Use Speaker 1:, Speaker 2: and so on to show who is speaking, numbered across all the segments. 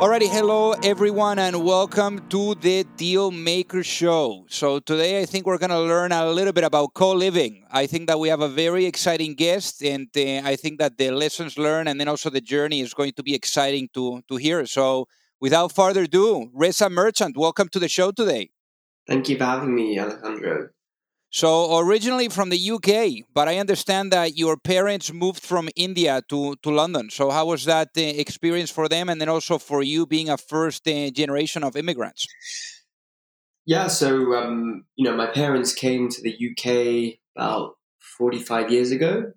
Speaker 1: Alrighty, hello everyone, and welcome to the Deal Maker Show. So today, I think we're going to learn a little bit about co-living. I think that we have a very exciting guest, and uh, I think that the lessons learned and then also the journey is going to be exciting to to hear. So, without further ado, Reza Merchant, welcome to the show today.
Speaker 2: Thank you for having me, Alejandro.
Speaker 1: So originally from the UK, but I understand that your parents moved from India to, to London. So how was that uh, experience for them, and then also for you being a first uh, generation of immigrants?
Speaker 2: Yeah, so um, you know, my parents came to the UK about forty-five years ago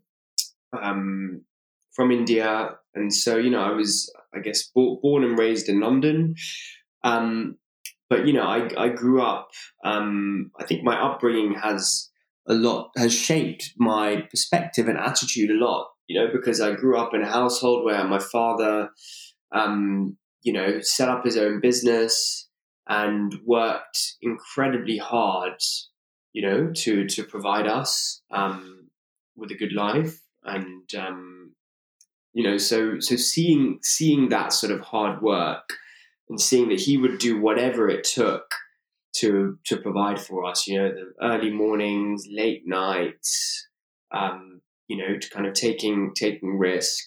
Speaker 2: um, from India, and so you know, I was, I guess, born and raised in London. Um, but you know, I, I grew up. Um, I think my upbringing has a lot has shaped my perspective and attitude a lot. You know, because I grew up in a household where my father, um, you know, set up his own business and worked incredibly hard. You know, to to provide us um, with a good life and. Um, you know, so so seeing seeing that sort of hard work and seeing that he would do whatever it took to to provide for us. You know, the early mornings, late nights, um, you know, to kind of taking taking risk.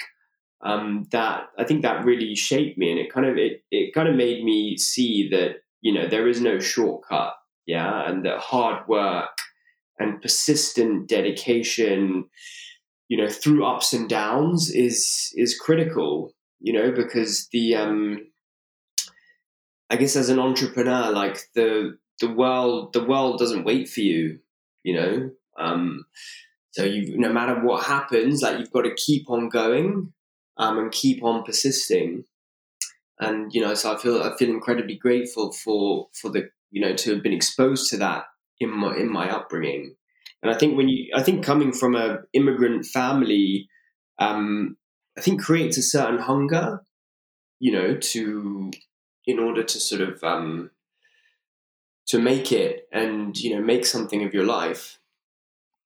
Speaker 2: Um, that I think that really shaped me, and it kind of it it kind of made me see that you know there is no shortcut, yeah, and that hard work and persistent dedication, you know, through ups and downs is is critical, you know, because the um, I guess as an entrepreneur, like the the world the world doesn't wait for you, you know. Um, so you no matter what happens, like you've got to keep on going um, and keep on persisting. And you know, so I feel I feel incredibly grateful for for the you know to have been exposed to that in my in my upbringing. And I think when you I think coming from a immigrant family, um, I think creates a certain hunger, you know, to in order to sort of um, to make it and you know make something of your life.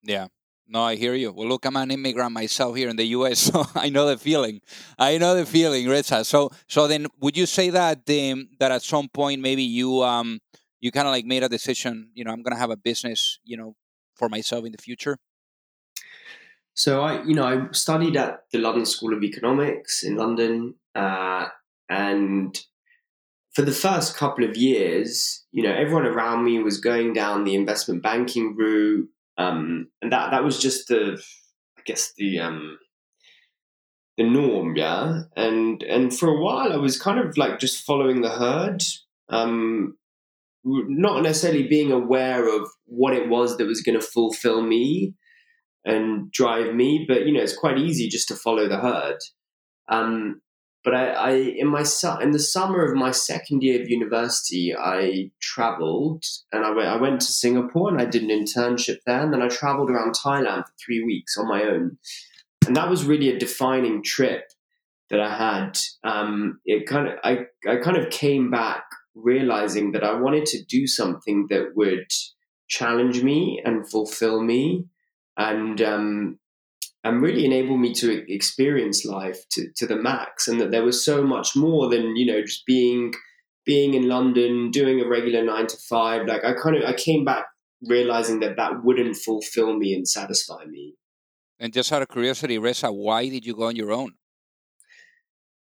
Speaker 1: Yeah. No, I hear you. Well, look, I'm an immigrant myself here in the U.S., so I know the feeling. I know the feeling, Reza. So, so then, would you say that um, that at some point maybe you um you kind of like made a decision? You know, I'm going to have a business, you know, for myself in the future.
Speaker 2: So I, you know, I studied at the London School of Economics in London, uh, and for the first couple of years, you know, everyone around me was going down the investment banking route, um, and that that was just the, I guess the um, the norm, yeah. And and for a while, I was kind of like just following the herd, um, not necessarily being aware of what it was that was going to fulfill me and drive me, but you know, it's quite easy just to follow the herd. Um, but I, I in my in the summer of my second year of university, I traveled and I went, I went to Singapore and I did an internship there, and then I traveled around Thailand for three weeks on my own, and that was really a defining trip that I had. Um, it kind of I I kind of came back realizing that I wanted to do something that would challenge me and fulfill me, and um, and really enabled me to experience life to, to the max and that there was so much more than you know just being being in london doing a regular nine to five. Like i kind of i came back realizing that that wouldn't fulfill me and satisfy me.
Speaker 1: And just out of curiosity reza why did you go on your own?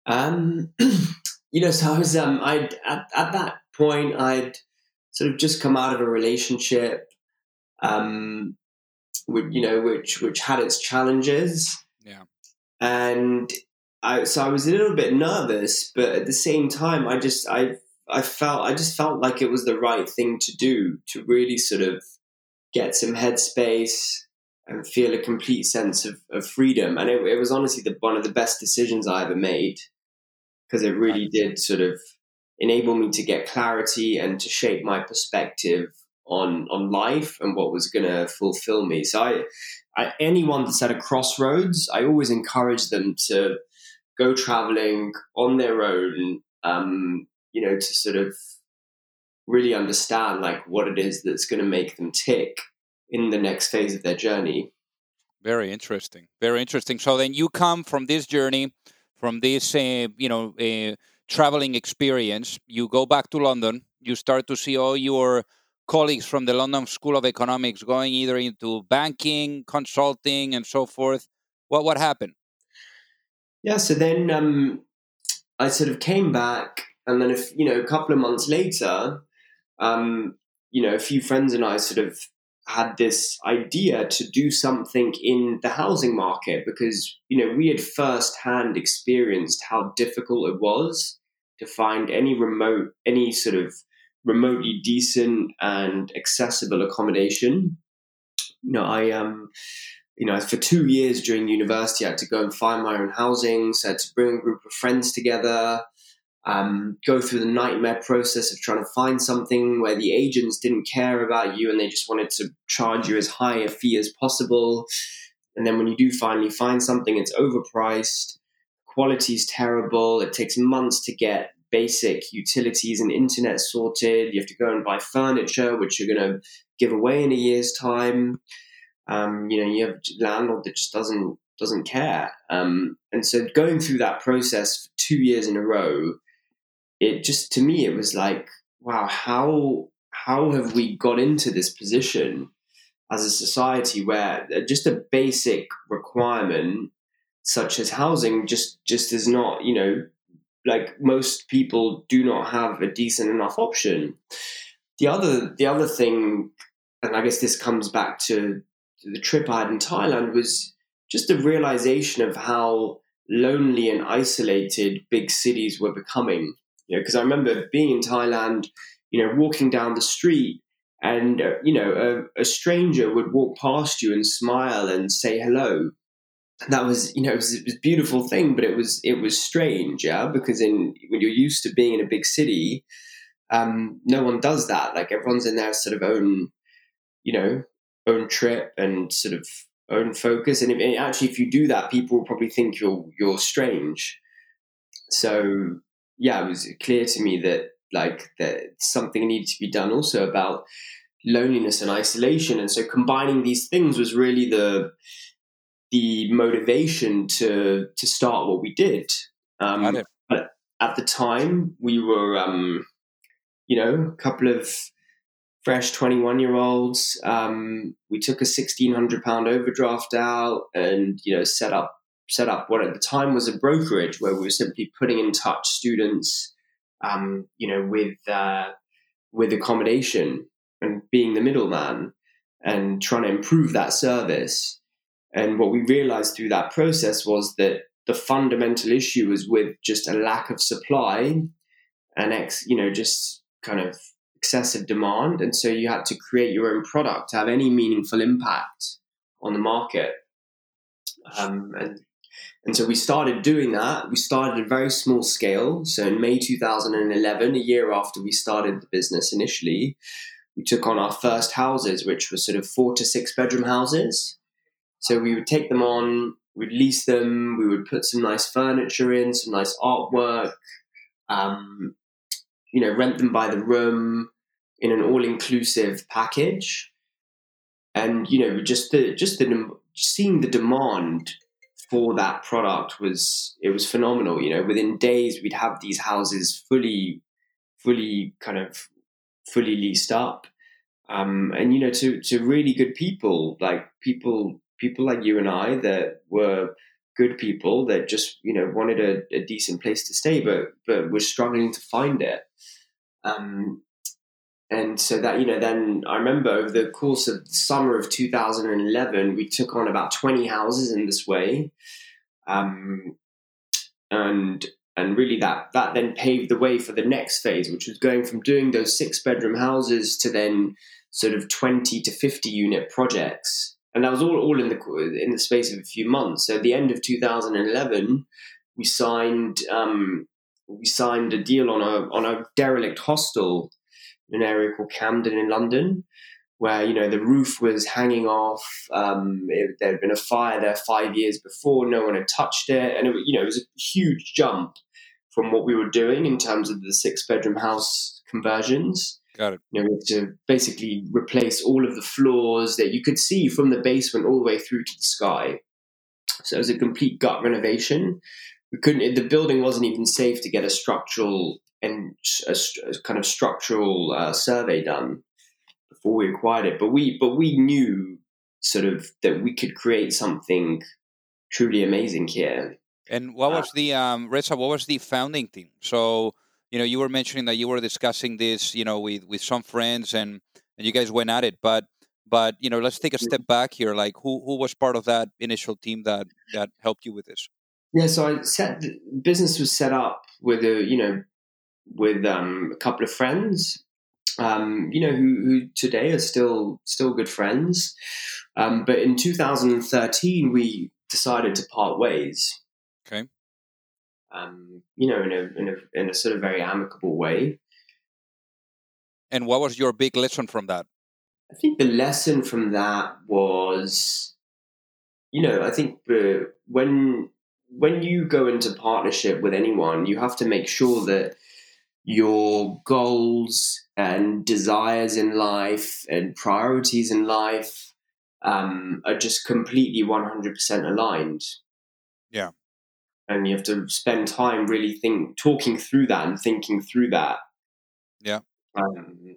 Speaker 2: Um you know so i was um i at, at that point i'd sort of just come out of a relationship. Um you know, which which had its challenges.
Speaker 1: Yeah.
Speaker 2: And I so I was a little bit nervous, but at the same time, I just I I felt I just felt like it was the right thing to do to really sort of get some headspace and feel a complete sense of, of freedom. And it, it was honestly the, one of the best decisions I ever made because it really did sort of enable me to get clarity and to shape my perspective on on life and what was going to fulfill me. So I, I, anyone that's at a crossroads, I always encourage them to go traveling on their own. Um, you know, to sort of really understand like what it is that's going to make them tick in the next phase of their journey.
Speaker 1: Very interesting. Very interesting. So then you come from this journey, from this, uh, you know, uh, traveling experience. You go back to London. You start to see all your colleagues from the London School of Economics going either into banking, consulting, and so forth. What what happened?
Speaker 2: Yeah, so then um, I sort of came back, and then if you know a couple of months later, um, you know, a few friends and I sort of had this idea to do something in the housing market because you know we had firsthand experienced how difficult it was to find any remote any sort of remotely decent and accessible accommodation. You know, I um, you know, for two years during university, I had to go and find my own housing. So I had to bring a group of friends together, um, go through the nightmare process of trying to find something where the agents didn't care about you and they just wanted to charge you as high a fee as possible. And then when you do finally find something, it's overpriced, quality is terrible. It takes months to get basic utilities and internet sorted. You have to go and buy furniture, which you're going to give away in a year's time. Um, you know, you have landlord that just doesn't doesn't care. Um, and so going through that process for two years in a row, it just to me it was like, wow, how how have we got into this position as a society where just a basic requirement such as housing just just is not you know like most people do not have a decent enough option. The other the other thing, and I guess this comes back to the trip I had in Thailand, was just a realization of how lonely and isolated big cities were becoming. You know, because I remember being in Thailand, you know, walking down the street and uh, you know a, a, stranger would walk past you and smile and say hello that was you know it was, it was, a beautiful thing but it was it was strange yeah because in when you're used to being in a big city um, no one does that. Like everyone's in their sort of own you know own trip and sort of own focus. And, if, and actually if you do that people will probably think you're you're strange. So yeah it was clear to me that like that something needed to be done also about loneliness and isolation. And so combining these things was really the the motivation to to start what we did. Um, but at the time, we were, um, you know, a couple of fresh 21 year olds. Um, we took a 1600 pound overdraft out and, you know, set up, set up what at the time was a brokerage where we were simply putting in touch students, um, you know, with, uh, with accommodation and being the middleman and trying to improve that service. And what we realized through that process was that the fundamental issue was with just a lack of supply and ex, you know, just kind of excessive demand. And so you had to create your own product to have any meaningful impact on the market. Um, and and so we started doing that. We started at a very small scale. So in May 2011, a year after we started the business initially, we took on our first houses, which were sort of four to six bedroom houses. So we would take them on, we'd lease them, we would put some nice furniture in, some nice artwork, um, you know, rent them by the room in an all-inclusive package. And you know, just the just the seeing the demand for that product was it was phenomenal. You know, within days we'd have these houses fully, fully kind of fully leased up, um, and you know, to to really good people like people people like you and I that were good people that just you know wanted a, a decent place to stay, but but were struggling to find it. Um, and so that you know then i remember over the course of the summer of 2011 we took on about 20 houses in this way um, and and really that that then paved the way for the next phase which was going from doing those six bedroom houses to then sort of 20 to 50 unit projects and that was all, all in the in the space of a few months so at the end of 2011 we signed um, we signed a deal on a on a derelict hostel in an area called Camden in London, where you know the roof was hanging off. Um, it, there had been a fire there five years before. No one had touched it, and it, you know it was a huge jump from what we were doing in terms of the six bedroom house conversions.
Speaker 1: Got it.
Speaker 2: You know, to basically replace all of the floors that you could see from the basement all the way through to the sky. So it was a complete gut renovation. We couldn't. The building wasn't even safe to get a structural and a, a kind of structural uh, survey done before we acquired it. But we but we knew sort of that we could create something truly amazing here.
Speaker 1: And what was uh, the um, Reza? What was the founding team? So you know, you were mentioning that you were discussing this, you know, with with some friends, and and you guys went at it. But but you know, let's take a step back here. Like, who who was part of that initial team that that helped you with this?
Speaker 2: Yeah, so I set business was set up with a you know with um, a couple of friends, um, you know, who, who, today are still still good friends. Um, but in 2013, we decided to part ways. Um, you know, in a, in a in a sort of very amicable way.
Speaker 1: And what was your big lesson from that?
Speaker 2: I think the lesson from that was, you know, I think when when you go into partnership with anyone, you have to make sure that your goals and desires in life and priorities in life um, are just completely 100% aligned.
Speaker 1: Yeah.
Speaker 2: And you have to spend time really think talking through that and thinking through that.
Speaker 1: Yeah. Um,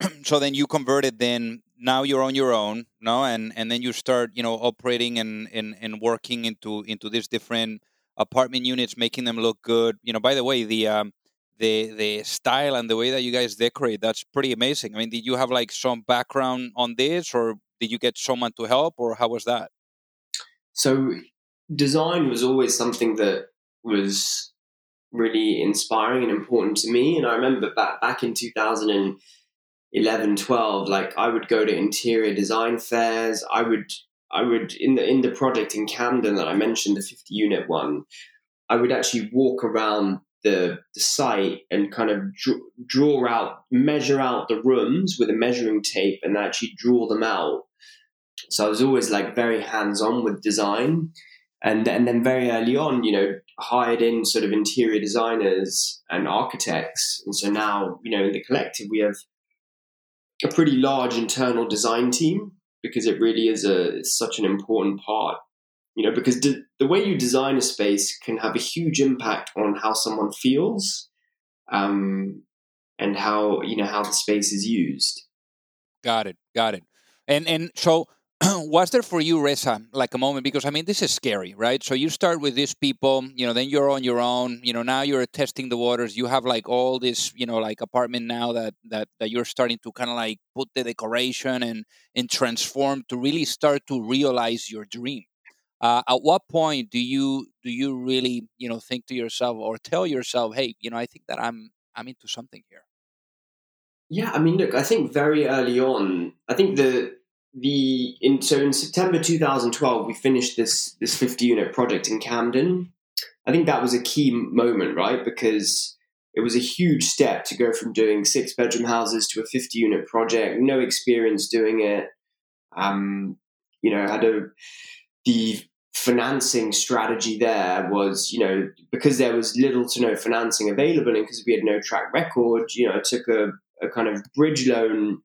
Speaker 1: so then you converted then now you're on your own no and and then you start you know operating and and, and working into into these different apartment units making them look good you know by the way the um the the style and the way that you guys decorate that's pretty amazing i mean did you have like some background on this or did you get someone to help or how was that
Speaker 2: so design was always something that was really inspiring and important to me and i remember back back in 2011 12 like i would go to interior design fairs i would i would in the in the project in camden that i mentioned the 50 unit one i would actually walk around the, the site and kind of draw, draw out, measure out the rooms with a measuring tape and actually draw them out. So I was always like very hands on with design. And, and then very early on, you know, hired in sort of interior designers and architects. And so now, you know, in the collective, we have a pretty large internal design team because it really is a such an important part. You know because de- the way you design a space can have a huge impact on how someone feels um, and how you know how the space is used.
Speaker 1: Got it got it. And and so was there for you reza like a moment? Because i mean this is scary right? So you start with these people you know then you're on your own you know now you're testing the waters. You have like all this you know like apartment now that that that you're starting to kind of like put the decoration and and transform to really start to realize your dream. Uh, at what point do you do you really you know think to yourself or tell yourself hey you know i think that i'm i'm into something here
Speaker 2: yeah i mean look i think very early on i think the the in so in september 2012 we finished this this 50 unit project in camden. I think that was a key moment right? Because it was a huge step to go from doing six bedroom houses to a 50 unit project no experience doing it. Um you know had a the financing strategy there was, you know, because there was little to no financing available and because we had no track record, you know, took a, a kind of bridge loan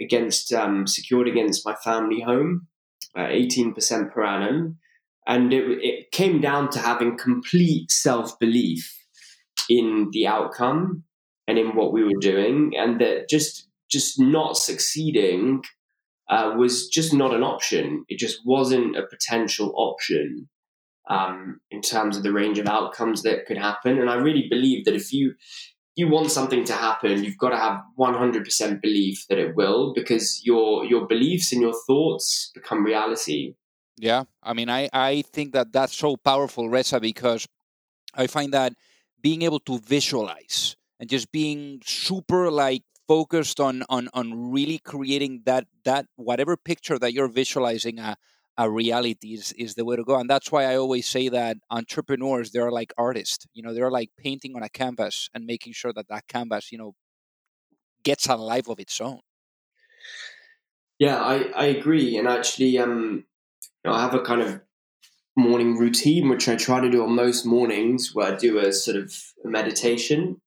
Speaker 2: against, um, secured against my family home. uh, 18% per annum. And it, it came down to having complete self belief in the outcome and in what we were doing, and that just just not succeeding uh, was just not an option. It just wasn't a potential option um, in terms of the range of outcomes that could happen. And I really believe that if you you want something to happen, you've got to have 100% belief that it will, because your your beliefs and your thoughts become reality.
Speaker 1: Yeah, I mean, I I think that that's so powerful, Reza, because I find that being able to visualize and just being super like focused on on on really creating that that whatever picture that you're visualizing a a reality is, is the way to go. And that's why i always say that entrepreneurs they're like artists you know they're like painting on a canvas and making sure that that canvas you know gets a life of its own.
Speaker 2: Yeah i i agree. And actually um you know, i have a kind of morning routine which i try to do on most mornings where i do a sort of meditation.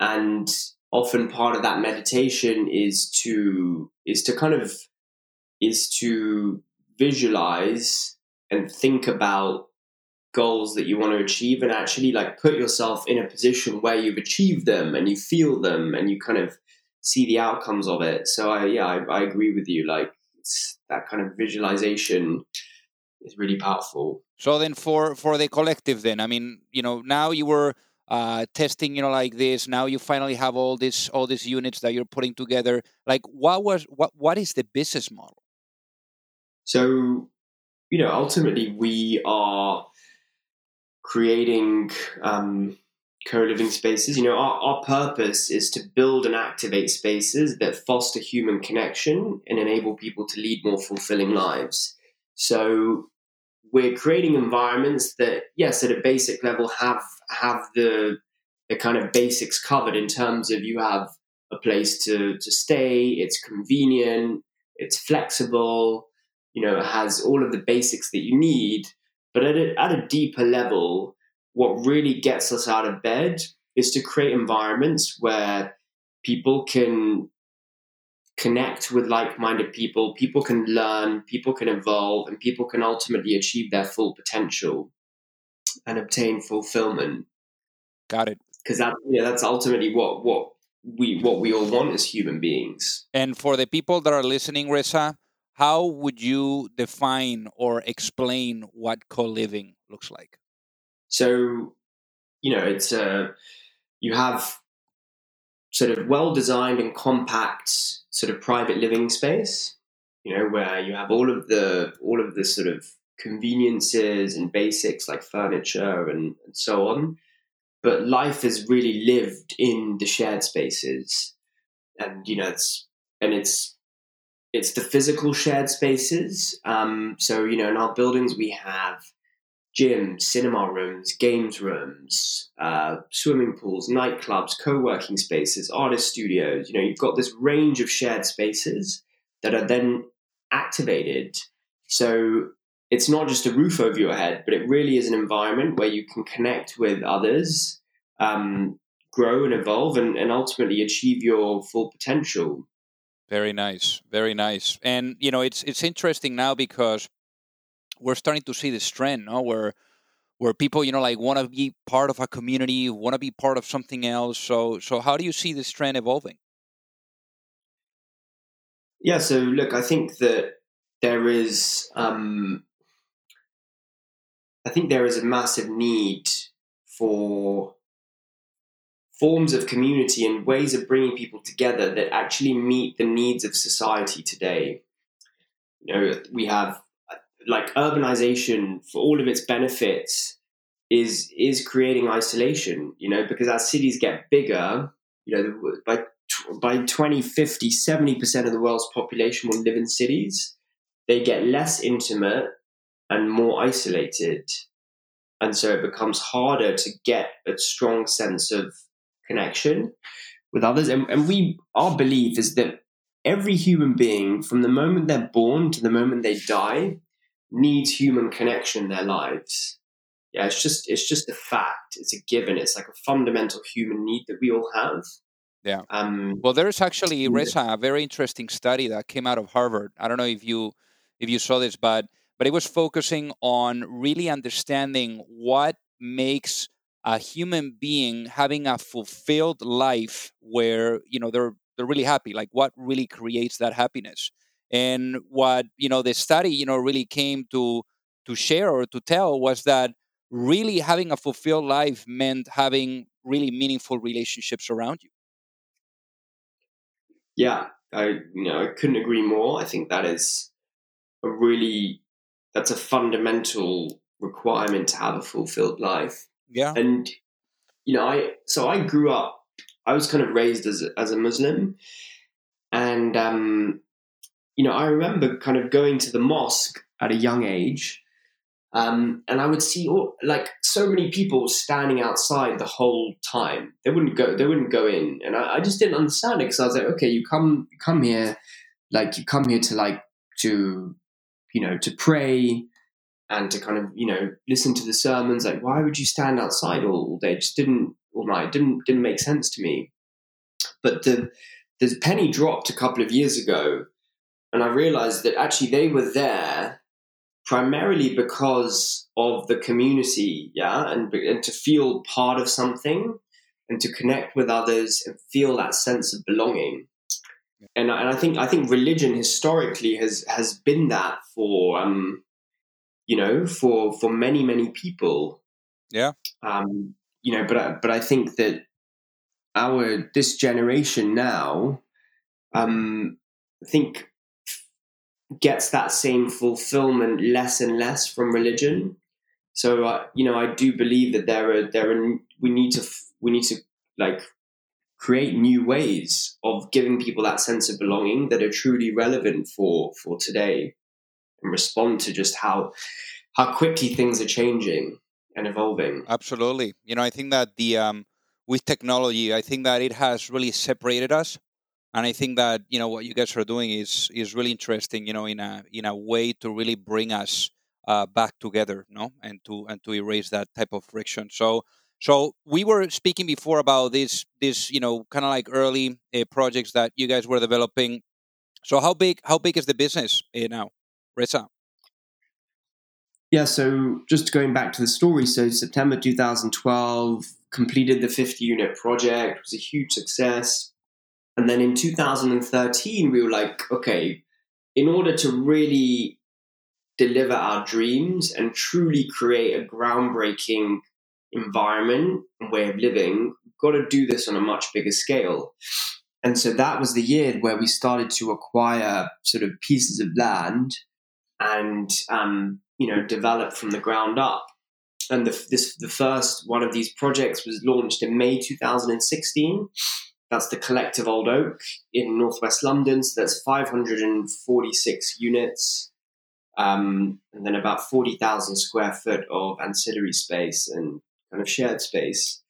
Speaker 2: And often part of that meditation is to is to kind of is to visualize and think about goals that you want to achieve and actually like put yourself in a position where you've achieved them and you feel them and you kind of see the outcomes of it so i yeah i, I agree with you like that kind of visualization is really powerful
Speaker 1: so then for for the collective then i mean you know now you were uh, testing, you know, like this. Now you finally have all this all these units that you're putting together. Like, what was what what is the business model?
Speaker 2: So, you know, ultimately we are creating um, co-living spaces. You know, our, our purpose is to build and activate spaces that foster human connection and enable people to lead more fulfilling lives. So we're creating environments that, yes, at a basic level, have have the the kind of basics covered in terms of you have a place to to stay, it's convenient, it's flexible, you know, has all of the basics that you need. But at a, at a deeper level, what really gets us out of bed is to create environments where people can connect with like-minded people people can learn people can evolve and people can ultimately achieve their full potential and obtain fulfillment
Speaker 1: got it
Speaker 2: because that yeah that's ultimately what what we what we all want as human beings
Speaker 1: and for the people that are listening reza how would you define or explain what co-living looks like
Speaker 2: so you know it's uh you have sort of well designed and compact sort of private living space, you know, where you have all of the all of the sort of conveniences and basics like furniture and, and so on. But life is really lived in the shared spaces. And you know, it's and it's it's the physical shared spaces. Um, so you know, in our buildings we have gyms, cinema rooms, games rooms, uh, swimming pools, nightclubs, co-working spaces, artist studios. You know, you've got this range of shared spaces that are then activated. So it's not just a roof over your head, but it really is an environment where you can connect with others, um, grow and evolve, and, and ultimately achieve your full potential.
Speaker 1: Very nice, very nice. And you know, it's it's interesting now because we're starting to see this trend, no? Where where people, you know, like want to be part of a community, want to be part of something else. So, so how do you see this trend evolving?
Speaker 2: Yeah. So, look, I think that there is, um, I think there is a massive need for forms of community and ways of bringing people together that actually meet the needs of society today. You know, we have like urbanization for all of its benefits is is creating isolation you know because as cities get bigger you know by by 2050 70% of the world's population will live in cities they get less intimate and more isolated and so it becomes harder to get a strong sense of connection with others and, and we our belief is that every human being from the moment they're born to the moment they die needs human connection in their lives. Yeah, it's just it's just a fact. It's a given. It's like a fundamental human need that we all have.
Speaker 1: Yeah. Um, well, there's actually Reza, a very interesting study that came out of Harvard. I don't know if you if you saw this, but but it was focusing on really understanding what makes a human being having a fulfilled life where you know they're they're really happy like what really creates that happiness? And what you know the study you know really came to to share or to tell was that really having a fulfilled life meant having really meaningful relationships around you.
Speaker 2: Yeah i you know i couldn't agree more. I think that is a really that's a fundamental requirement to have a fulfilled life
Speaker 1: yeah.
Speaker 2: And you know, I so I grew up. I was kind of raised as a, as a Muslim, and um, you know, I remember kind of going to the mosque at a young age. Um, and I would see all, like so many people standing outside the whole time. They wouldn't go. They wouldn't go in, and I, I just didn't understand it because I was like, okay, you come come here, like you come here to like to you know to pray and to kind of you know listen to the sermons like why would you stand outside all day? It just didn't all night didn't didn't make sense to me. But the the penny dropped a couple of years ago and i realized that actually they were there primarily because of the community yeah and and to feel part of something and to connect with others and feel that sense of belonging. And I, and I think I think religion historically has has been that for um, you know, for for many many people.
Speaker 1: Yeah.
Speaker 2: Um, you know, but I, but I think that our this generation now, um, I think gets that same fulfillment less and less from religion. So uh, you know, I do believe that there are there are we need to we need to like create new ways of giving people that sense of belonging that are truly relevant for for today and respond to just how how quickly things are changing and evolving.
Speaker 1: Absolutely. You know, I think that the um, with technology, I think that it has really separated us, and I think that you know what you guys are doing is is really interesting. You know, in a in a way to really bring us uh, back together, no, and to and to erase that type of friction. So. So we were speaking before about this, this you know, kind of like early uh, projects that you guys were developing. So how big, how big is the business uh, now? Reza?
Speaker 2: Yeah, so just going back to the story, so September 2012 completed the 50 unit project, it was a huge success. And then in 2013, we were like, okay, in order to really deliver our dreams and truly create a groundbreaking environment and way of living, we've got to do this on a much bigger scale. And so that was the year where we started to acquire sort of pieces of land and um, you know develop from the ground up. And the, this the first one of these projects was launched in May 2016. That's the Collective Old Oak in northwest London. So that's 546 units, um, and then about 40,000 square foot of ancillary space and kind of shared space.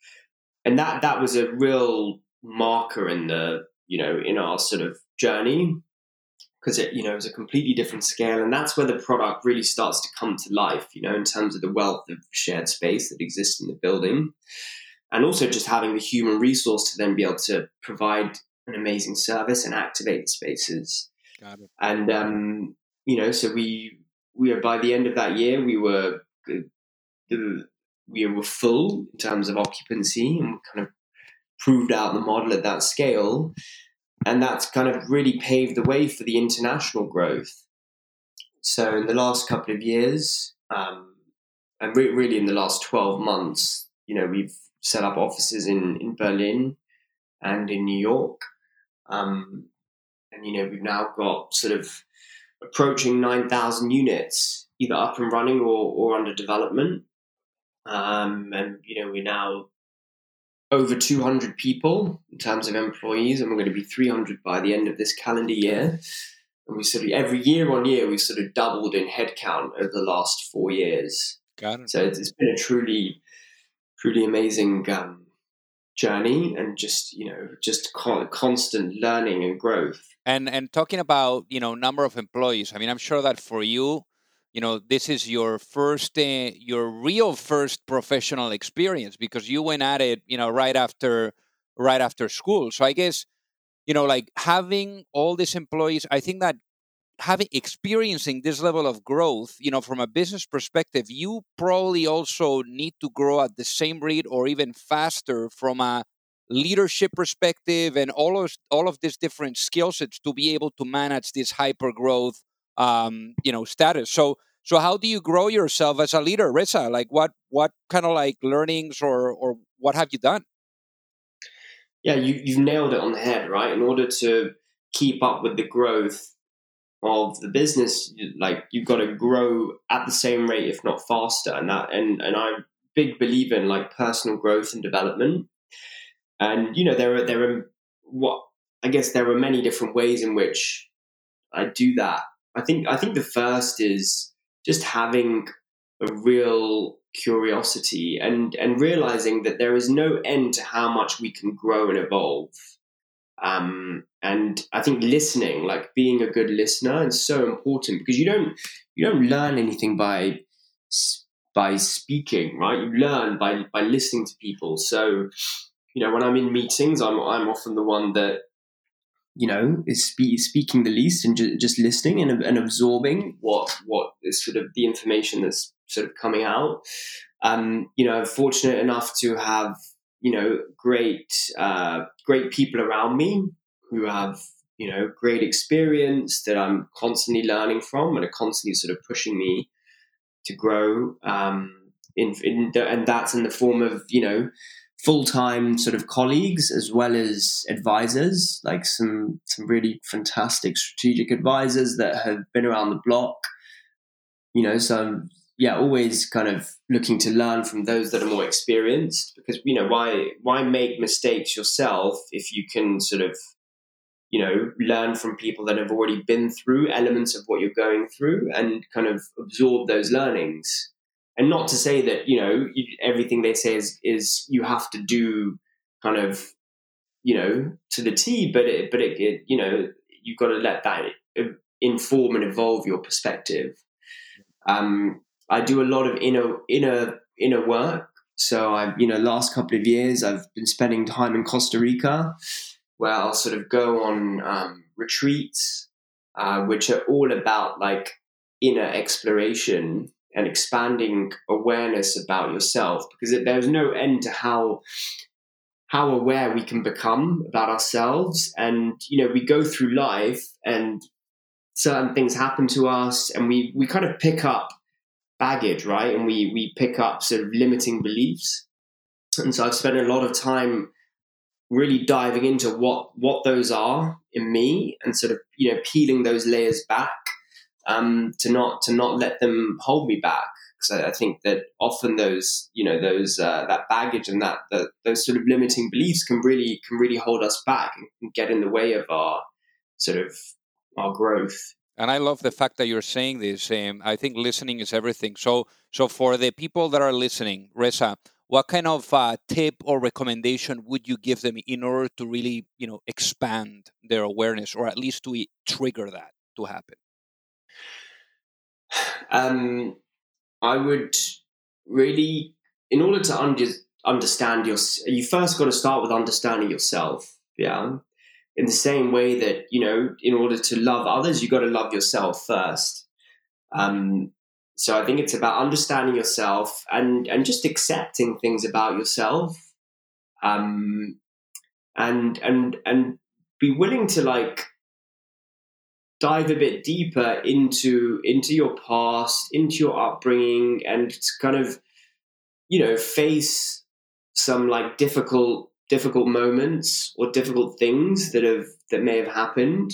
Speaker 2: And that that was a real marker in the you know in our sort of journey because it you know is a completely different scale and that's where the product really starts to come to life you know in terms of the wealth of shared space that exists in the building and also just having the human resource to then be able to provide an amazing service and activate the spaces. And um, you know so we we are by the end of that year we were the, we were full in terms of occupancy and kind of proved out the model at that scale and that's kind of really paved the way for the international growth. So in the last couple of years, um, and re- really in the last twelve months, you know, we've set up offices in in Berlin and in New York, um, and you know, we've now got sort of approaching nine thousand units either up and running or, or under development. Um, and you know, we're now over 200 people in terms of employees, and we're going to be 300 by the end of this calendar year. And we sort of every year on year, we've sort of doubled in headcount over the last four years.
Speaker 1: Got it.
Speaker 2: So it's, it's been a truly, truly amazing um, journey, and just you know, just constant learning and growth.
Speaker 1: And and talking about you know number of employees, I mean, I'm sure that for you, you know this is your first uh, your real first professional experience because you went at it you know right after right after school. So i guess you know like having all these employees i think that having experiencing this level of growth, you know, from a business perspective, you probably also need to grow at the same rate or even faster from a leadership perspective and all of all of these different skill sets to be able to manage this hyper growth um, you know status. So so how do you grow yourself as a leader, Reza? Like what what kind of like learnings or or what have you done?
Speaker 2: Yeah, you you've nailed it on the head, right? In order to keep up with the growth of the business, like you've got to grow at the same rate, if not faster. And that and and I'm big believer in like personal growth and development. And you know, there are there are what I guess there are many different ways in which I do that. I think I think the first is just having a real curiosity and and realizing that there is no end to how much we can grow and evolve. Um, and I think listening, like being a good listener, is so important because you don't you don't learn anything by by speaking, right? You learn by by listening to people. So, you know, when I'm in meetings, I'm I'm often the one that you know is spe- speaking the least and ju- just listening and, and absorbing what what is sort of the information that's sort of coming out. Um, you know, fortunate enough to have you know great uh, great people around me who have you know great experience that I'm constantly learning from and are constantly sort of pushing me to grow. Um, in, in the, and that's in the form of you know full time sort of colleagues as well as advisors, like some some really fantastic strategic advisors that have been around the block. You know, so I'm, yeah, always kind of looking to learn from those that are more experienced because you know why why make mistakes yourself if you can sort of you know learn from people that have already been through elements of what you're going through and kind of absorb those learnings and not to say that you know everything they say is is you have to do kind of you know to the T but it but it, it you know you've got to let that inform and evolve your perspective um I do a lot of inner inner inner work. So I've you know, last couple of years I've been spending time in Costa Rica, where I'll sort of go on um, retreats, uh, which are all about like inner exploration and expanding awareness about yourself, because there's no end to how how aware we can become about ourselves and you know we go through life and certain things happen to us and we we kind of pick up baggage, right? And we we pick up sort of limiting beliefs. And so I've spent a lot of time really diving into what what those are in me and sort of you know peeling those layers back um, to not to not let them hold me back because I, I, think that often those you know those uh, that baggage and that those sort of limiting beliefs can really can really hold us back and get in the way of our sort of our growth
Speaker 1: and I love the fact that you're saying this. Um, I think listening is everything. So, so for the people that are listening, Reza, what kind of uh, tip or recommendation would you give them in order to really, you know, expand their awareness, or at least to trigger that to happen?
Speaker 2: Um, I would really, in order to under, understand your, you first got to start with understanding yourself. Yeah, in the same way that you know in order to love others you got to love yourself first um, so i think it's about understanding yourself and and just accepting things about yourself um, and and and be willing to like dive a bit deeper into into your past into your upbringing and kind of you know face some like difficult difficult moments or difficult things that have that may have happened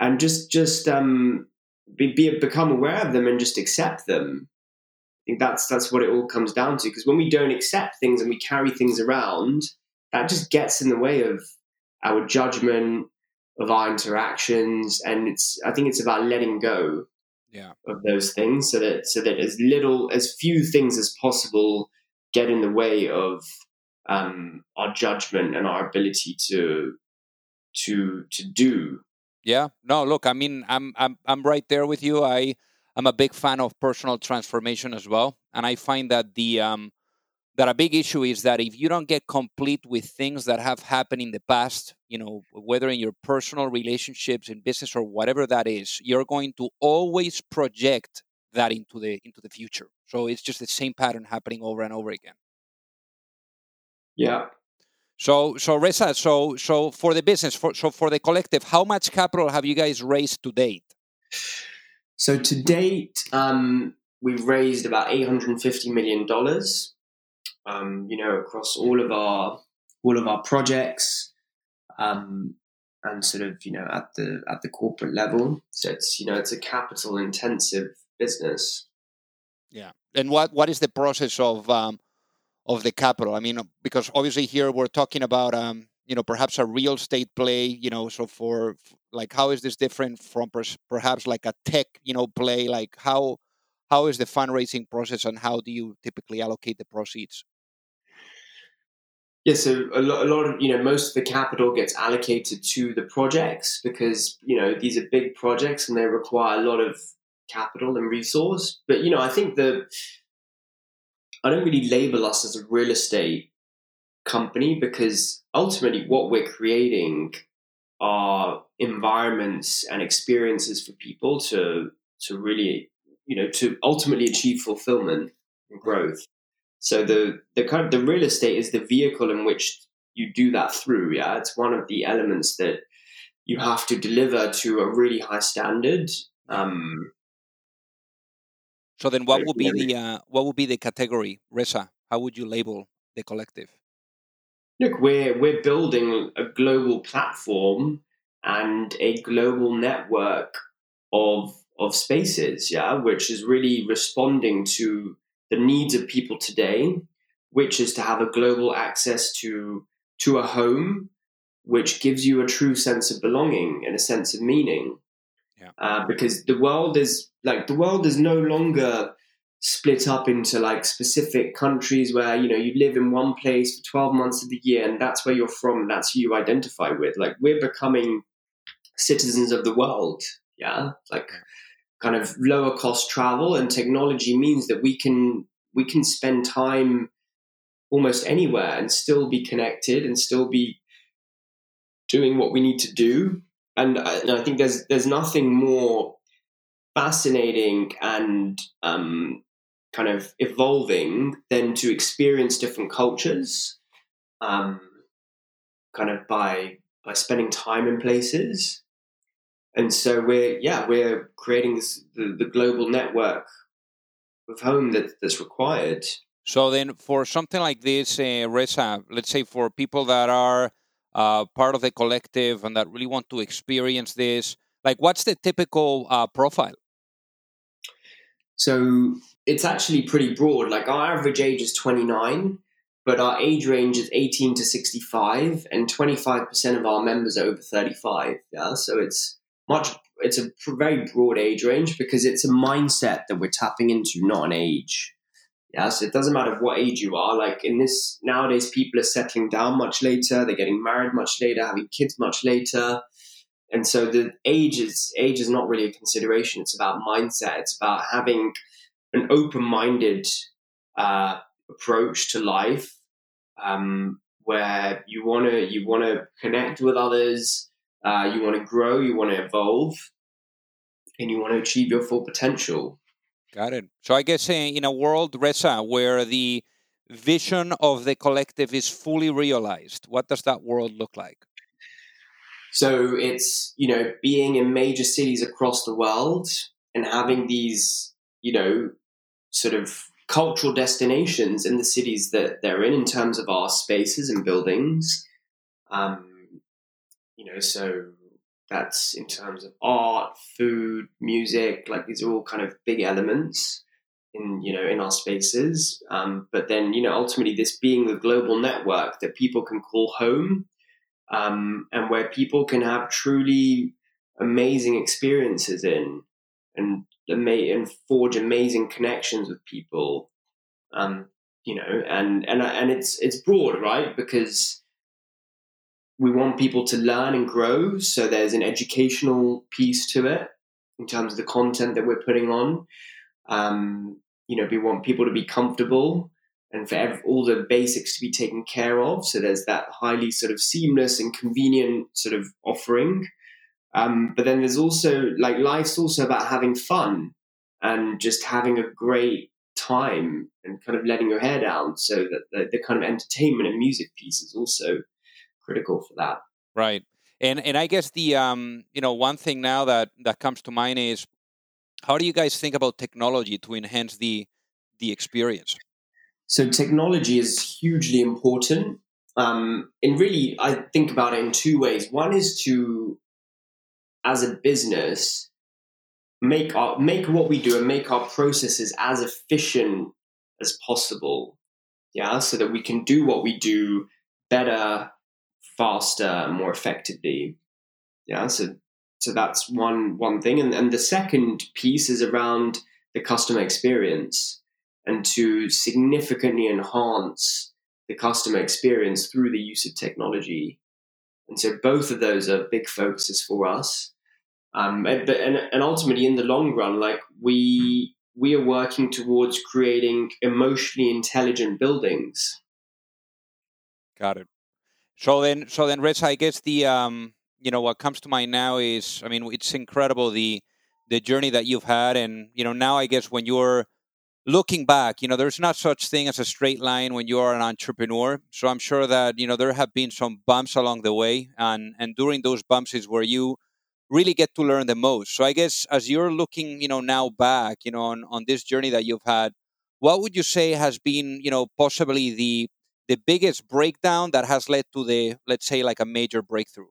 Speaker 2: and just just um be, be become aware of them and just accept them. I think that's that's what it all comes down to because when we don't accept things and we carry things around that just gets in the way of our judgment of our interactions and it's i think it's about letting go
Speaker 1: yeah.
Speaker 2: of those things so that so that as little as few things as possible get in the way of um, our judgment and our ability to to to do.
Speaker 1: Yeah. No. Look. I mean, I'm I'm I'm right there with you. I I'm a big fan of personal transformation as well, and I find that the um that a big issue is that if you don't get complete with things that have happened in the past, you know, whether in your personal relationships, in business, or whatever that is, you're going to always project that into the into the future. So it's just the same pattern happening over and over again.
Speaker 2: Yeah.
Speaker 1: So so Reza, so so for the business, for so for the collective, how much capital have you guys raised to date?
Speaker 2: So to date, um, we've raised about eight hundred and fifty million dollars um, you know, across all of our all of our projects, um, and sort of you know at the at the corporate level. So it's you know it's a capital intensive business.
Speaker 1: Yeah, and what what is the process of um, of the capital? I mean, because obviously here we're talking about um, you know perhaps a real estate play. You know, so for like how is this different from perhaps like a tech you know play? Like how how is the fundraising process and how do you typically allocate the proceeds?
Speaker 2: Yeah, so a lot, a lot of you know most of the capital gets allocated to the projects because you know these are big projects and they require a lot of capital and resource. But you know, I think the I don't really label us as a real estate company because ultimately what we're creating are environments and experiences for people to to really you know to ultimately achieve fulfillment and growth. So the the kind of the real estate is the vehicle in which you do that through. Yeah, it's one of the elements that you have to deliver to a really high standard. Um,
Speaker 1: so then, what would be the uh, what would be the category, Reza? How would you label the collective?
Speaker 2: Look, we're we're building a global platform and a global network of of spaces, yeah, which is really responding to the needs of people today, which is to have a global access to to a home, which gives you a true sense of belonging and a sense of meaning. Yeah. Uh, because the world is like the world is no longer split up into like specific countries where you know you live in one place for 12 months of the year and that's where you're from and that's who you identify with like we're becoming citizens of the world yeah like kind of lower cost travel and technology means that we can we can spend time almost anywhere and still be connected and still be doing what we need to do. And I, and I think there's there's nothing more fascinating and um, kind of evolving than to experience different cultures um, kind of by by spending time in places and so we're yeah we're creating this the, the global network of home that, that's required.
Speaker 1: So then for something like this uh, reza let's say for people that are uh, part of the collective and that really want to experience this like what's the typical uh, profile?
Speaker 2: So it's actually pretty broad. Like our average age is 29 but our age range is 18 to 65 and 25% of our members are over 35 yeah? So it's much it's a very broad age range because it's a mindset that we're tapping into, not an age. Yeah, so it doesn't matter what age you are. Like in this nowadays, people are settling down much later. They're getting married much later, having kids much later, and so the age is age is not really a consideration. It's about mindset. It's about having an open-minded uh, approach to life, um, where you wanna you wanna connect with others. Uh, you want to grow, you want to evolve, and you want to achieve your full potential.
Speaker 1: Got it. So I guess in a world, Reza, where the vision of the collective is fully realized, what does that world look like?
Speaker 2: So it's, you know, being in major cities across the world and having these, you know, sort of cultural destinations in the cities that they're in in terms of our spaces and buildings. Um, you know, so that's in terms of art, food, music, like these are all kind of big elements in, you know, in our spaces. Um, but then, you know, ultimately this being the global network that people can call home um, and where people can have truly amazing experiences in and, and forge amazing connections with people. Um, you know, and, and, and it's, it's broad, right? Because, we want people to learn and grow. So there's an educational piece to it in terms of the content that we're putting on. Um, you know, we want people to be comfortable. and for every, all the basics to be taken care of. So there's that highly sort of seamless and convenient sort of offering. Um, but then there's also like life's also about having fun and just having a great time and kind of letting your hair down. So that the, the kind of entertainment and music piece is also critical for that.
Speaker 1: Right. And and I guess the um you know one thing now that that comes to mind is how do you guys think about technology to enhance the the experience?
Speaker 2: So technology is hugely important. Um, and really, I think about it in two ways. One is to, as a business, make our make what we do and make our processes as efficient as possible. Yeah, so that we can do what we do better, faster, more effectively. Yeah, so so that's one one thing, and and the second piece is around the customer experience and to significantly enhance the customer experience through the use of technology. And so both of those are big focuses for us. Um, and, and, and ultimately, in the long run, like we we are working towards creating emotionally intelligent buildings.
Speaker 1: Got it. So then, so then, Reza, I guess the um, you know what comes to mind now is, I mean, it's incredible the the journey that you've had, and you know now I guess when you're looking back, you know, there's not such thing as a straight line when you are an entrepreneur. So I'm sure that you know there have been some bumps along the way, and and during those bumps is where you really get to learn the most. So I guess as you're looking, you know, now back, you know, on on this journey that you've had, what would you say has been, you know, possibly the the biggest breakdown that has led to the let's say like a major breakthrough?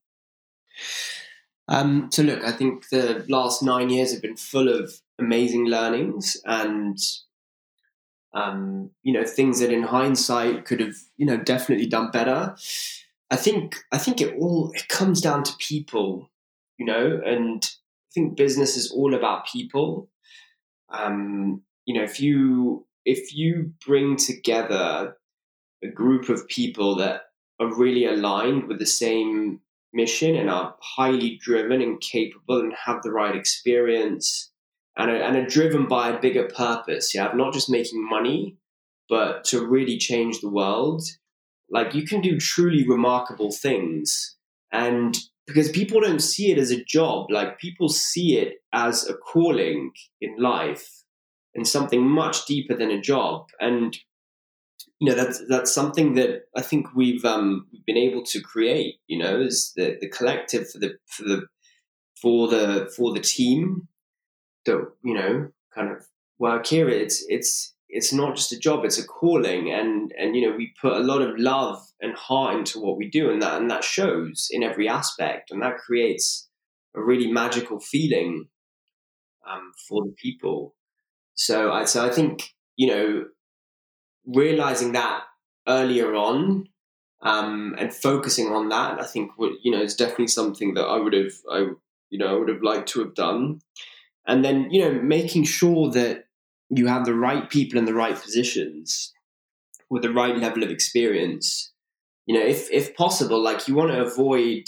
Speaker 2: Um, so look, I think the last nine years have been full of amazing learnings and um, you know things that in hindsight could have you know definitely done better. I think I think it all it comes down to people, you know, and I think business is all about people. Um, you know, if you if you bring together a group of people that are really aligned with the same mission and are highly driven and capable and have the right experience and are, and are driven by a bigger purpose. Yeah, not just making money, but to really change the world. Like you can do truly remarkable things, and because people don't see it as a job, like people see it as a calling in life and something much deeper than a job. And you know that's that's something that I think we've um, been able to create. You know, is the the collective for the for the for the for the team that you know kind of work here. It's it's it's not just a job it's a calling. And and you know we put a lot of love and heart into what we do and that and that shows in every aspect. And that creates a really magical feeling um, for the people. So I so I think you know realizing that earlier on um, and focusing on that I think you know is definitely something that I would have I you know I would have liked to have done. And then you know making sure that you have the right people in the right positions with the right level of experience. You know if if possible like you want to avoid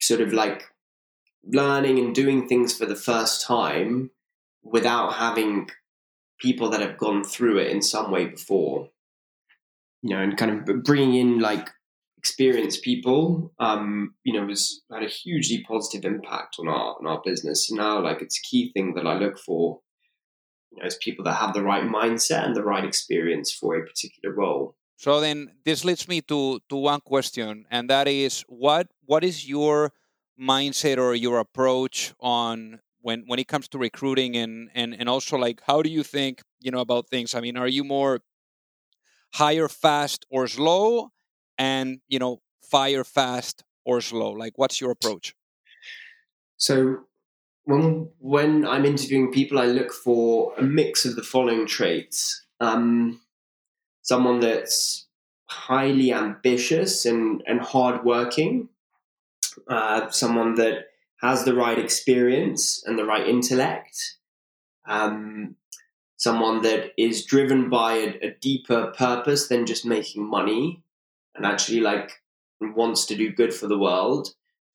Speaker 2: sort of like learning and doing things for the first time without having people that have gone through it in some way before you know and kind of bringing in like experienced people, um, you know, was had a hugely positive impact on our on our business. So now, like, it's a key thing that I look for, you know, is people that have the right mindset and the right experience for a particular role.
Speaker 1: So then, this leads me to to one question, and that is, what what is your mindset or your approach on when when it comes to recruiting and and and also like how do you think you know about things? I mean, are you more hire fast or slow and you know fire fast or slow? Like what's your approach?
Speaker 2: So when when i'm interviewing people i look for a mix of the following traits. Um, someone that's highly ambitious and and hardworking. Uh, someone that has the right experience and the right intellect um, someone that is driven by a, a deeper purpose than just making money and actually like wants to do good for the world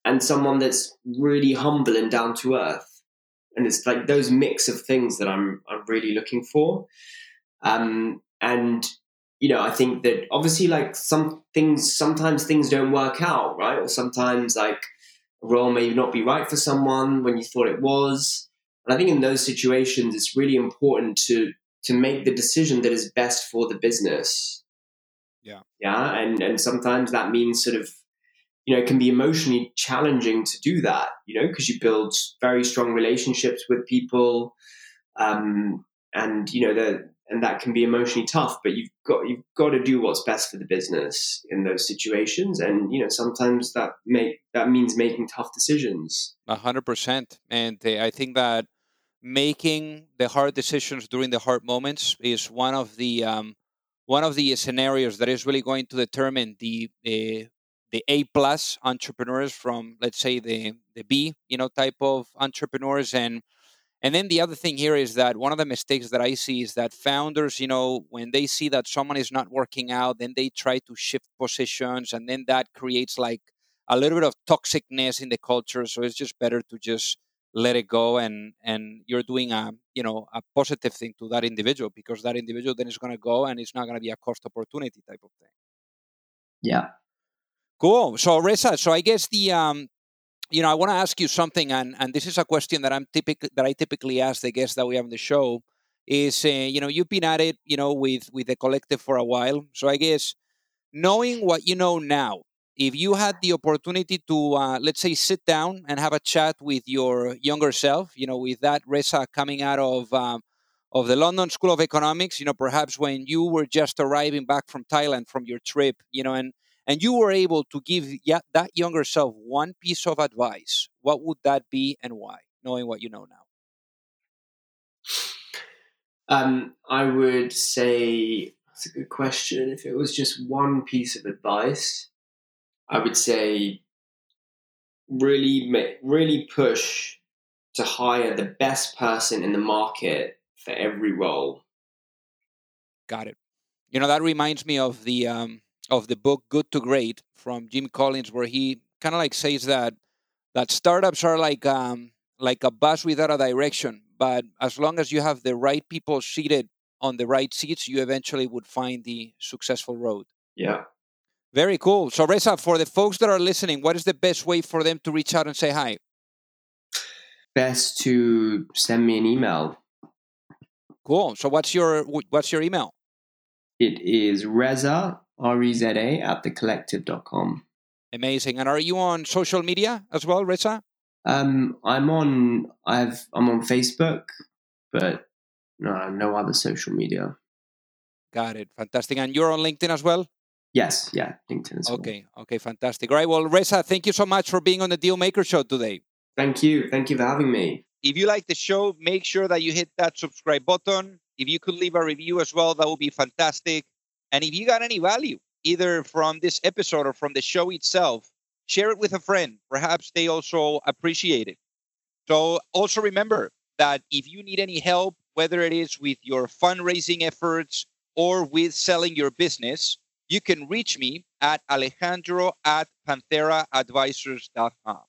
Speaker 2: and someone that's really humble and down to earth and it's like those mix of things that i'm i'm really looking for um and you know, I think that obviously, like some things, sometimes things don't work out, right? Or sometimes, like a role may not be right for someone when you thought it was. And I think in those situations, it's really important to to make the decision that is best for the business.
Speaker 1: Yeah,
Speaker 2: yeah, and and sometimes that means sort of, you know, it can be emotionally challenging to do that, you know, because you build very strong relationships with people, um, and you know the and that can be emotionally tough but you've got you've got to do what's best for the business in those situations. And you know sometimes that make that means making tough decisions.
Speaker 1: A hundred percent. And uh, i think that making the hard decisions during the hard moments is one of the um, one of the scenarios that is really going to determine the uh, the A plus entrepreneurs from let's say the the B you know type of entrepreneurs. And and then the other thing here is that one of the mistakes that I see is that founders, you know, when they see that someone is not working out, then they try to shift positions, and then that creates like a little bit of toxicness in the culture. So it's just better to just let it go, and and you're doing a you know a positive thing to that individual because that individual then is going to go, and it's not going to be a cost opportunity type of thing.
Speaker 2: Yeah.
Speaker 1: Cool. So Reza, so I guess the um you know, I want to ask you something, and and this is a question that I'm typical that I typically ask the guests that we have on the show. Is uh, you know you've been at it, you know, with with the collective for a while, so I guess knowing what you know now, if you had the opportunity to uh, let's say sit down and have a chat with your younger self, you know, with that Reza coming out of um, of the London School of Economics, you know, perhaps when you were just arriving back from Thailand from your trip, you know, and and you were able to give that younger self one piece of advice, what would that be and why, knowing what you know now?
Speaker 2: Um, I would say that's a good question. If it was just one piece of advice, I would say really, really push to hire the best person in the market for every role.
Speaker 1: Got it. You know that reminds me of the um, of the book Good to Great from Jim Collins, where he kind of like says that that startups are like um, like a bus without a direction, but as long as you have the right people seated on the right seats, you eventually would find the successful road.
Speaker 2: Yeah.
Speaker 1: Very cool. So Reza, for the folks that are listening, what is the best way for them to reach out and say hi?
Speaker 2: Best to send me an email.
Speaker 1: Cool. So what's your what's your email?
Speaker 2: It is Reza R-E-Z-A at thecollective.com.
Speaker 1: Amazing. And are you on social media as well, Reza?
Speaker 2: Um, I'm on I've I'm on Facebook, but no, no other social media.
Speaker 1: Got it. Fantastic. And you're on LinkedIn as well?
Speaker 2: Yes, yeah, LinkedIn as
Speaker 1: well. Okay, okay, fantastic. All right, well, Reza, thank you so much for being on the Dealmaker Show today.
Speaker 2: Thank you. Thank you for having me.
Speaker 1: If you like the show, make sure that you hit that subscribe button. If you could leave a review as well, that would be fantastic. And if you got any value, either from this episode or from the show itself, share it with a friend. Perhaps they also appreciate it. So also remember that if you need any help, whether it is with your fundraising efforts or with selling your business, you can reach me at alejandro at pantheraadvisors.com.